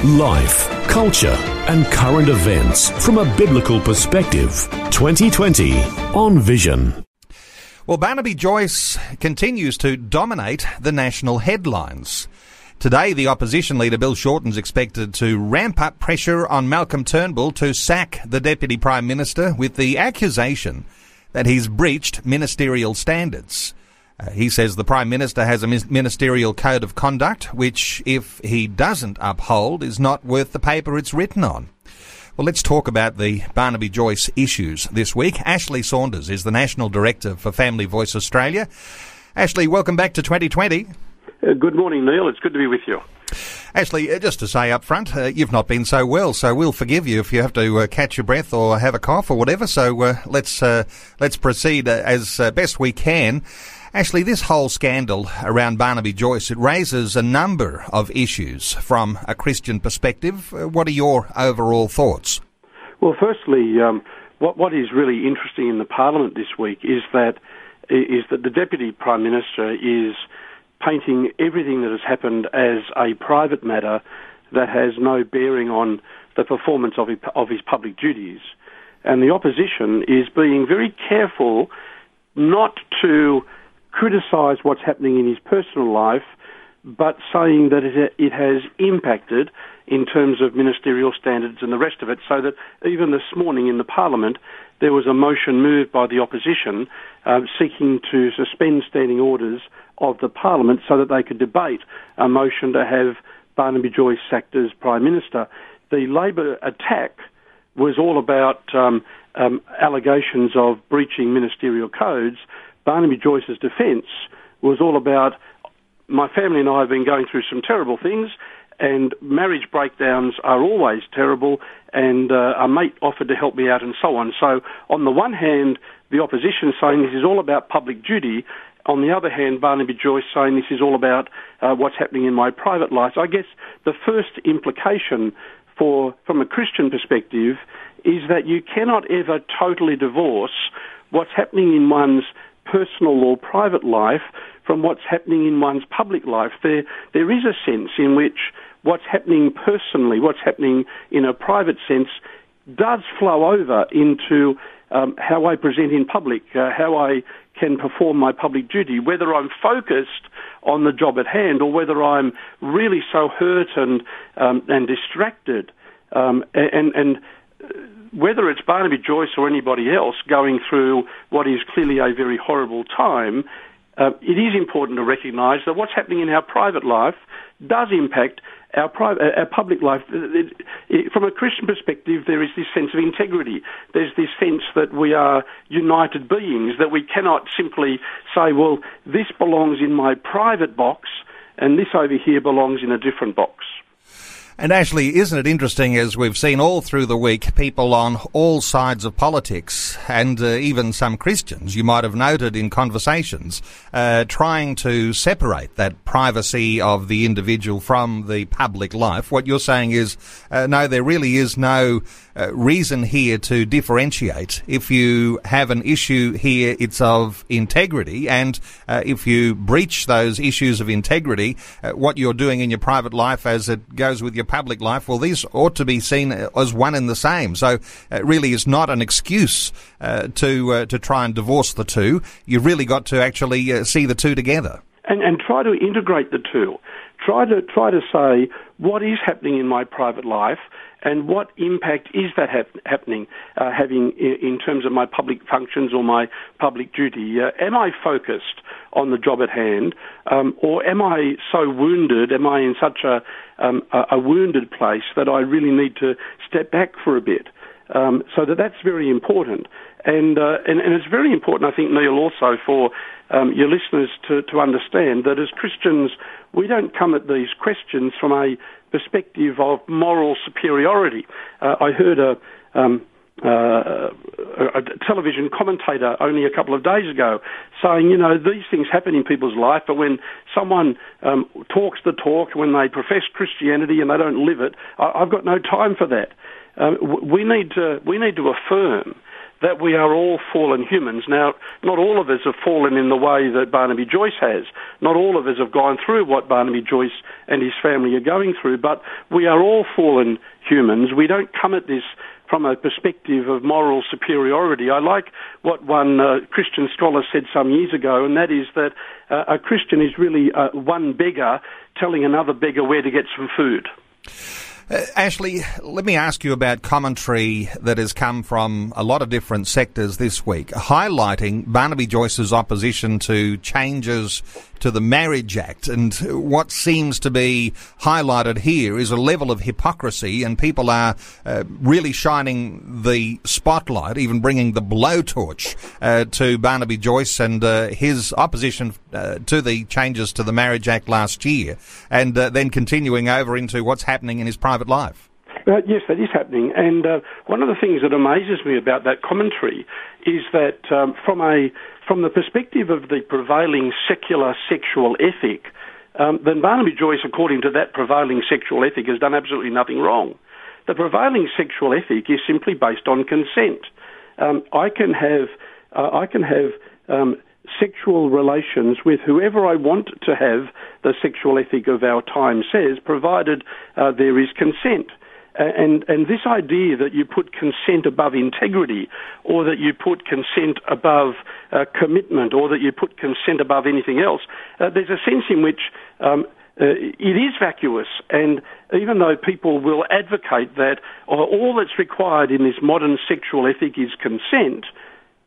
Life, culture, and current events from a biblical perspective. 2020 on Vision. Well, Barnaby Joyce continues to dominate the national headlines. Today, the opposition leader Bill Shorten's expected to ramp up pressure on Malcolm Turnbull to sack the Deputy Prime Minister with the accusation that he's breached ministerial standards. He says the Prime Minister has a ministerial code of conduct, which, if he doesn't uphold, is not worth the paper it's written on. Well, let's talk about the Barnaby Joyce issues this week. Ashley Saunders is the National Director for Family Voice Australia. Ashley, welcome back to 2020. Uh, good morning, Neil. It's good to be with you. Ashley, uh, just to say up front, uh, you've not been so well, so we'll forgive you if you have to uh, catch your breath or have a cough or whatever. So uh, let's uh, let's proceed as best we can. Ashley, this whole scandal around Barnaby Joyce, it raises a number of issues from a Christian perspective. Uh, what are your overall thoughts? Well, firstly, um, what, what is really interesting in the Parliament this week is that is that the Deputy Prime Minister is painting everything that has happened as a private matter that has no bearing on the performance of of his public duties. And the opposition is being very careful not to criticise what's happening in his personal life, but saying that it, it has impacted in terms of ministerial standards and the rest of it, so that even this morning in the Parliament, there was a motion moved by the opposition uh, seeking to suspend standing orders of the Parliament so that they could debate a motion to have Barnaby Joyce sacked as Prime Minister. The Labor attack was all about um, um, allegations of breaching ministerial codes, Barnaby Joyce's defence was all about my family and I have been going through some terrible things, and marriage breakdowns are always terrible, and uh, a mate offered to help me out, and so on. So, on the one hand, the opposition saying this is all about public duty. On the other hand, Barnaby Joyce saying this is all about uh, what's happening in my private life. I guess the first implication for, from a Christian perspective, is that you cannot ever totally divorce what's happening in one's personal or private life from what's happening in one's public life. There, there is a sense in which what's happening personally, what's happening in a private sense, does flow over into um, how I present in public, uh, how I can perform my public duty, whether I'm focused on the job at hand or whether I'm really so hurt and um, and distracted. Um, and and whether it's Barnaby Joyce or anybody else going through what is clearly a very horrible time, uh, it is important to recognise that what's happening in our private life does impact our, private, uh, our public life. It, it, from a Christian perspective, there is this sense of integrity. There's this sense that we are united beings, that we cannot simply say, well, this belongs in my private box and this over here belongs in a different box. And Ashley, isn't it interesting as we've seen all through the week, people on all sides of politics and uh, even some Christians, you might have noted in conversations, uh, trying to separate that privacy of the individual from the public life. What you're saying is, uh, no, there really is no uh, reason here to differentiate. If you have an issue here, it's of integrity, and uh, if you breach those issues of integrity, uh, what you're doing in your private life as it goes with your public life, well, these ought to be seen as one and the same. So it really is not an excuse uh, to uh, to try and divorce the two. You've really got to actually see the two together. And, and try to integrate the two. Try to try to say what is happening in my private life and what impact is that hap- happening, uh, having in, in, terms of my public functions or my public duty? Uh, am I focused on the job at hand, um, or am I so wounded? Am I in such a, um, a, a, wounded place that I really need to step back for a bit? Um, so that that's very important, and, uh, and and it's very important, I think, Neil, also for um, your listeners to, to understand that as Christians, we don't come at these questions from a perspective of moral superiority. Uh, I heard a, um, uh, a television commentator only a couple of days ago saying, you know, these things happen in people's life, but when someone um, talks the talk, when they profess Christianity and they don't live it, I- have got no time for that. Um, we need to we need to affirm that we are all fallen humans. Now, not all of us have fallen in the way that Barnaby Joyce has. Not all of us have gone through what Barnaby Joyce and his family are going through, but we are all fallen humans. We don't come at this from a perspective of moral superiority. I like what one uh, Christian scholar said some years ago, and that is that uh, a Christian is really uh, one beggar telling another beggar where to get some food. Uh, Ashley, let me ask you about commentary that has come from a lot of different sectors this week, highlighting Barnaby Joyce's opposition to changes to the Marriage Act. And what seems to be highlighted here is a level of hypocrisy, and people are uh, really shining the spotlight, even bringing the blowtorch uh, to Barnaby Joyce and uh, his opposition uh, to the changes to the Marriage Act last year, and uh, then continuing over into what's happening in his private life. Uh, yes, that is happening. And uh, one of the things that amazes me about that commentary is that um, from a from the perspective of the prevailing secular sexual ethic, um, then Barnaby Joyce, according to that prevailing sexual ethic, has done absolutely nothing wrong. The prevailing sexual ethic is simply based on consent. Um, I can have uh, I can have um, sexual relations with whoever I want to have. The sexual ethic of our time says, provided uh, there is consent. And, and this idea that you put consent above integrity, or that you put consent above uh, commitment, or that you put consent above anything else, uh, there's a sense in which um, uh, it is vacuous. And even though people will advocate that uh, all that's required in this modern sexual ethic is consent,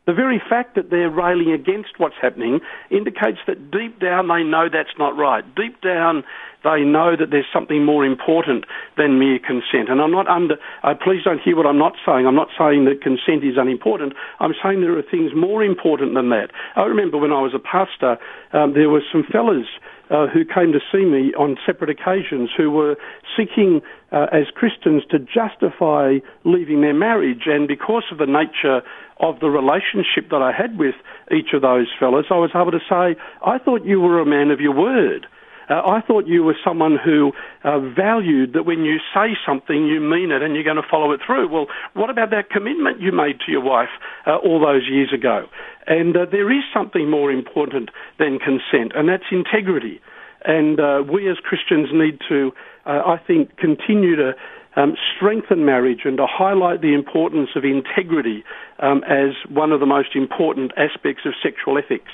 the very fact that they're railing against what's happening indicates that deep down they know that's not right. Deep down they know that there's something more important than mere consent. And I'm not under, uh, please don't hear what I'm not saying. I'm not saying that consent is unimportant. I'm saying there are things more important than that. I remember when I was a pastor, um, there were some fellas uh, who came to see me on separate occasions who were seeking, uh, as Christians, to justify leaving their marriage. And because of the nature of the relationship that I had with each of those fellows, I was able to say, I thought you were a man of your word. Uh, I thought you were someone who uh, valued that when you say something, you mean it and you're going to follow it through. Well, what about that commitment you made to your wife uh, all those years ago? And uh, there is something more important than consent, and that's integrity. And uh, we as Christians need to, uh, I think, continue to um, strengthen marriage and to highlight the importance of integrity um, as one of the most important aspects of sexual ethics.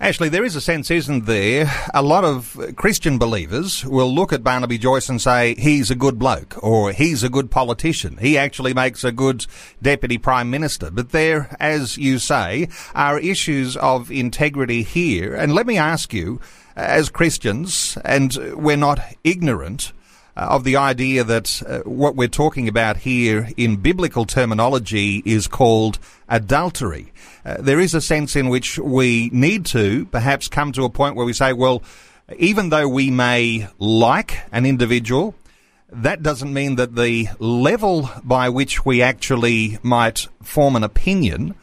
Ashley, there is a sense, isn't there? A lot of Christian believers will look at Barnaby Joyce and say, he's a good bloke, or he's a good politician. He actually makes a good deputy prime minister. But there, as you say, are issues of integrity here. And let me ask you, as Christians, and we're not ignorant, of the idea that uh, what we're talking about here in biblical terminology is called adultery. Uh, there is a sense in which we need to perhaps come to a point where we say, well, even though we may like an individual, that doesn't mean that the level by which we actually might form an opinion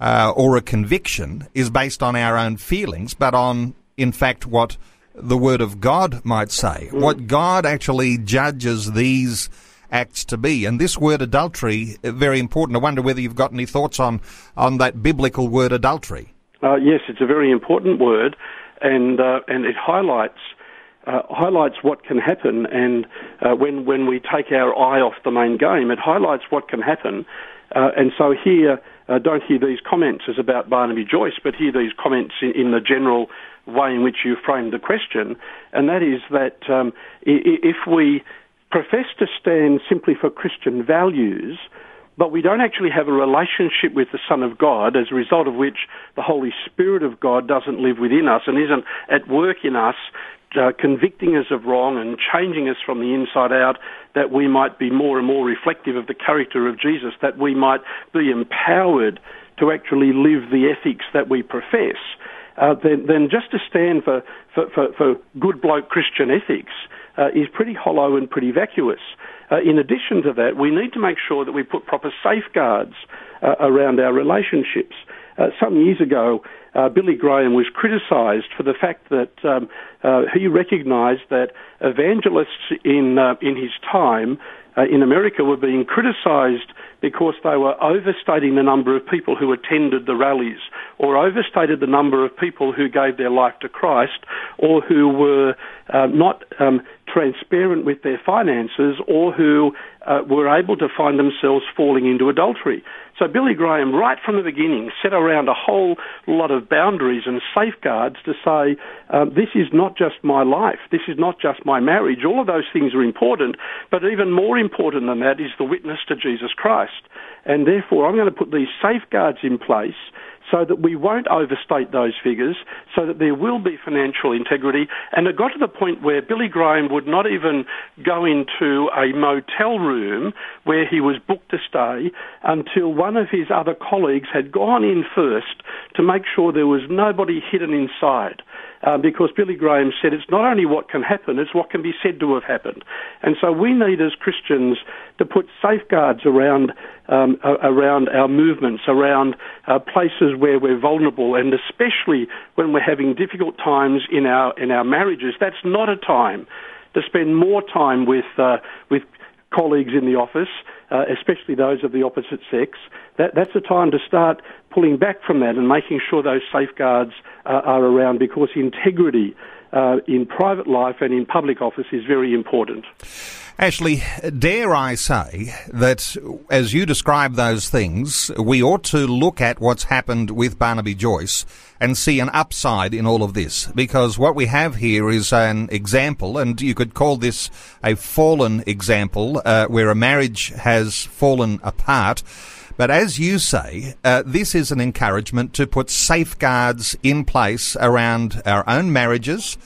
uh, or a conviction is based on our own feelings, but on, in fact, what the Word of God might say, mm. what God actually judges these acts to be. And this word adultery, uh, very important. I wonder whether you've got any thoughts on, on that biblical word adultery. Uh, yes, it's a very important word, and, uh, and it highlights. Uh, highlights what can happen, and uh, when when we take our eye off the main game, it highlights what can happen. Uh, and so here, don't hear these comments as about Barnaby Joyce, but hear these comments in, in the general way in which you framed the question, and that is that um, if we profess to stand simply for Christian values, but we don't actually have a relationship with the Son of God, as a result of which the Holy Spirit of God doesn't live within us and isn't at work in us, uh, convicting us of wrong and changing us from the inside out, that we might be more and more reflective of the character of Jesus, that we might be empowered to actually live the ethics that we profess uh, then, then just to stand for, for, for, for good bloke Christian ethics uh, is pretty hollow and pretty vacuous. Uh, in addition to that, we need to make sure that we put proper safeguards uh, around our relationships. Uh, some years ago, uh, Billy Graham was criticised for the fact that um, uh, he recognised that evangelists in uh, in his time uh, in America were being criticised because they were overstating the number of people who attended the rallies, or overstated the number of people who gave their life to Christ, or who were uh, not um, transparent with their finances, or who uh, were able to find themselves falling into adultery. So Billy Graham, right from the beginning, set around a whole lot of boundaries and safeguards to say, um, this is not just my life, this is not just my marriage. All of those things are important, but even more important than that is the witness to Jesus Christ. And therefore, I'm going to put these safeguards in place so that we won't overstate those figures, so that there will be financial integrity. And it got to the point where Billy Graham would not even go into a motel room where he was booked to stay until one of his other colleagues had gone in first to make sure there was nobody hidden inside uh, because Billy Graham said it's not only what can happen, it's what can be said to have happened. And so we need as Christians to put safeguards around um, around our movements, around uh, places where we're vulnerable, and especially when we're having difficult times in our in our marriages. That's not a time to spend more time with uh, with colleagues in the office, uh, especially those of the opposite sex. That, that's a time to start pulling back from that and making sure those safeguards uh, are around because integrity uh, in private life and in public office is very important. Ashley, dare I say that as you describe those things, we ought to look at what's happened with Barnaby Joyce and see an upside in all of this. Because what we have here is an example, and you could call this a fallen example, uh, where a marriage has fallen apart. But as you say, uh, this is an encouragement to put safeguards in place around our own marriages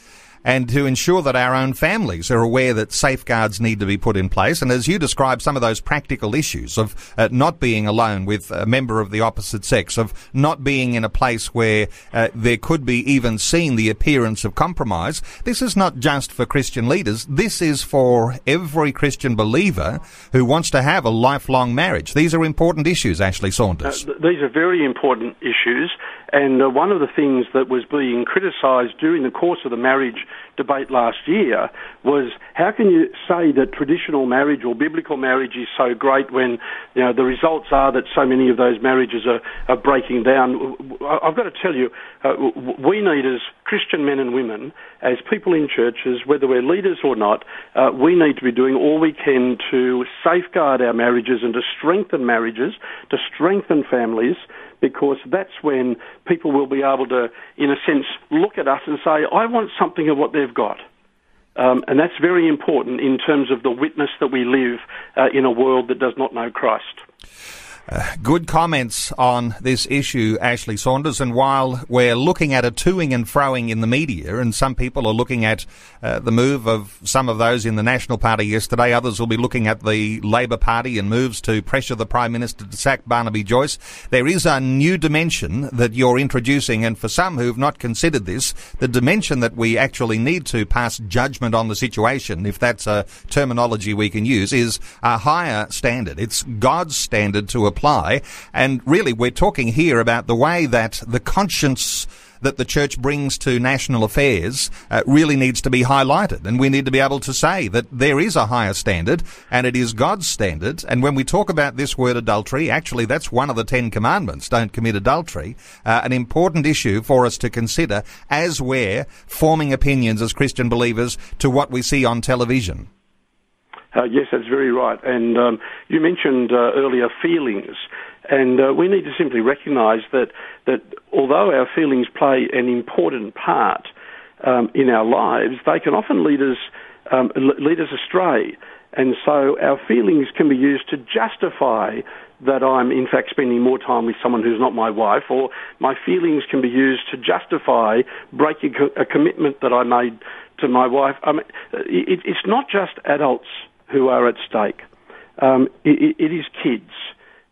and to ensure that our own families are aware that safeguards need to be put in place. And as you describe some of those practical issues of uh, not being alone with a member of the opposite sex, of not being in a place where uh, there could be even seen the appearance of compromise, this is not just for Christian leaders. This is for every Christian believer who wants to have a lifelong marriage. These are important issues, Ashley Saunders. Uh, these are very important issues. And uh, one of the things that was being criticised during the course of the marriage debate last year was how can you say that traditional marriage or biblical marriage is so great when you know the results are that so many of those marriages are, are breaking down? I've got to tell you, uh, we need as Christian men and women, as people in churches, whether we're leaders or not, uh, we need to be doing all we can to safeguard our marriages and to strengthen marriages, to strengthen families because that's when people will be able to, in a sense, look at us and say, I want something of what they've got. Um, and that's very important in terms of the witness that we live uh, in a world that does not know Christ. Good comments on this issue, Ashley Saunders. And while we're looking at a toing and froing in the media, and some people are looking at uh, the move of some of those in the National Party yesterday, others will be looking at the Labor Party and moves to pressure the Prime Minister to sack Barnaby Joyce. There is a new dimension that you're introducing, and for some who've not considered this, the dimension that we actually need to pass judgment on the situation, if that's a terminology we can use, is a higher standard. It's God's standard to apply apply. And really, we're talking here about the way that the conscience that the church brings to national affairs uh, really needs to be highlighted. And we need to be able to say that there is a higher standard and it is God's standard. And when we talk about this word adultery, actually that's one of the Ten Commandments. Don't commit adultery. Uh, an important issue for us to consider as we're forming opinions as Christian believers to what we see on television. Uh, yes, that's very right. And um, you mentioned uh, earlier feelings, and uh, we need to simply recognise that that although our feelings play an important part um, in our lives, they can often lead us um, lead us astray. And so our feelings can be used to justify that I'm in fact spending more time with someone who's not my wife, or my feelings can be used to justify breaking a commitment that I made to my wife. I mean, it, it's not just adults who are at stake. Um, it, it is kids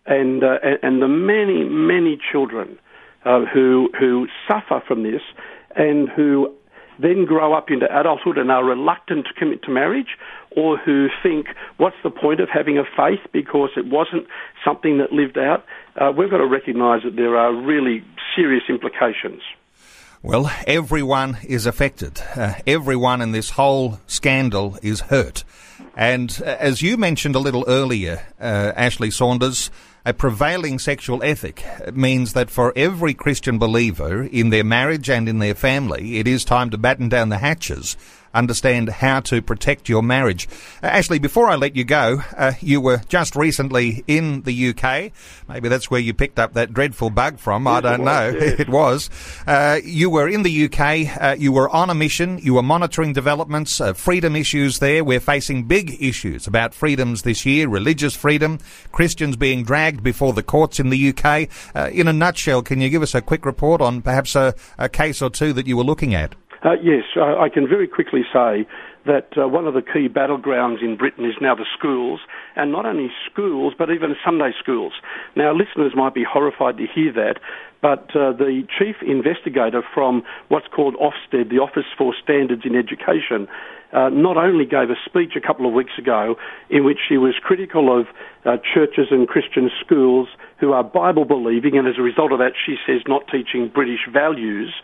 and uh, and the many many children uh, who who suffer from this and who then grow up into adulthood and are reluctant to commit to marriage, or who think, what's the point of having a faith because it wasn't something that lived out, uh, we've got to recognise that there are really serious implications. Well, everyone is affected. Uh, everyone in this whole scandal is hurt. And uh, as you mentioned a little earlier, uh, Ashley Saunders, a prevailing sexual ethic means that for every Christian believer in their marriage and in their family, it is time to batten down the hatches understand how to protect your marriage. Uh, Ashley, before I let you go, uh, you were just recently in the UK. Maybe that's where you picked up that dreadful bug from. Yes, I don't was, know. yes. it was. Uh, you were in the UK. Uh, you were on a mission. You were monitoring developments, uh, freedom issues there. We're facing big issues about freedoms this year, religious freedom, Christians being dragged before the courts in the UK. Uh, in a nutshell, can you give us a quick report on perhaps a, a case or two that you were looking at? Uh, yes, uh, I can very quickly say that uh, one of the key battlegrounds in Britain is now the schools, and not only schools, but even Sunday schools. Now, listeners might be horrified to hear that, but uh, the chief investigator from what's called Ofsted, the Office for Standards in Education, uh, not only gave a speech a couple of weeks ago in which she was critical of uh, churches and Christian schools who are Bible believing, and as a result of that, she says not teaching British values.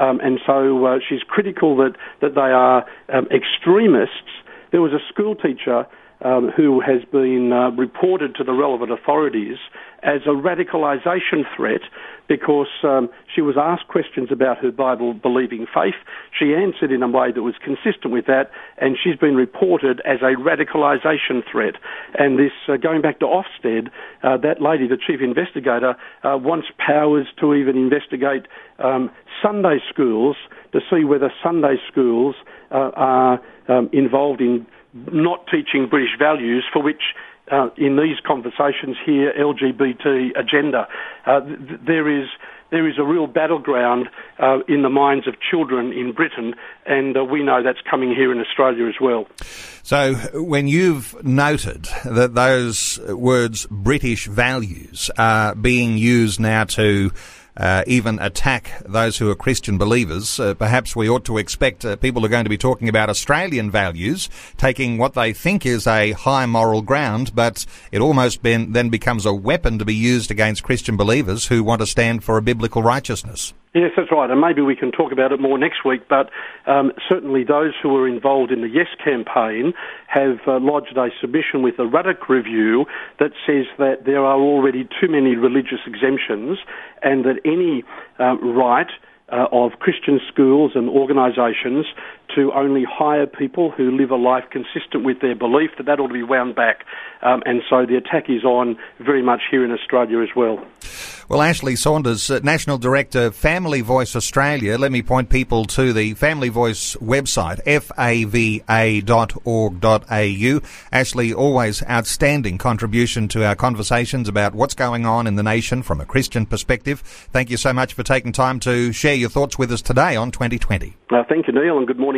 Um, and so uh, she's critical that, that they are um, extremists. There was a school teacher um, who has been uh, reported to the relevant authorities as a radicalisation threat because um, she was asked questions about her Bible believing faith. She answered in a way that was consistent with that, and she's been reported as a radicalisation threat. And this, uh, going back to Ofsted, uh, that lady, the chief investigator, uh, wants powers to even investigate um, Sunday schools to see whether Sunday schools uh, are um, involved in not teaching British values for which uh, in these conversations here, LGBT agenda. Uh, th- there is there is a real battleground uh, in the minds of children in Britain, and uh, we know that's coming here in Australia as well. So, when you've noted that those words British values are being used now to uh, even attack those who are Christian believers. Uh, perhaps we ought to expect uh, people are going to be talking about Australian values, taking what they think is a high moral ground, but it almost been, then becomes a weapon to be used against Christian believers who want to stand for a biblical righteousness. Yes, that's right, and maybe we can talk about it more next week. But um, certainly, those who were involved in the Yes campaign have uh, lodged a submission with the Ruddock Review that says that there are already too many religious exemptions, and that any uh, right uh, of Christian schools and organisations to only hire people who live a life consistent with their belief, that that ought to be wound back. Um, and so the attack is on very much here in Australia as well. Well, Ashley Saunders, uh, National Director, Family Voice Australia. Let me point people to the Family Voice website, fava.org.au. Ashley, always outstanding contribution to our conversations about what's going on in the nation from a Christian perspective. Thank you so much for taking time to share your thoughts with us today on 2020. Uh, thank you, Neil, and good morning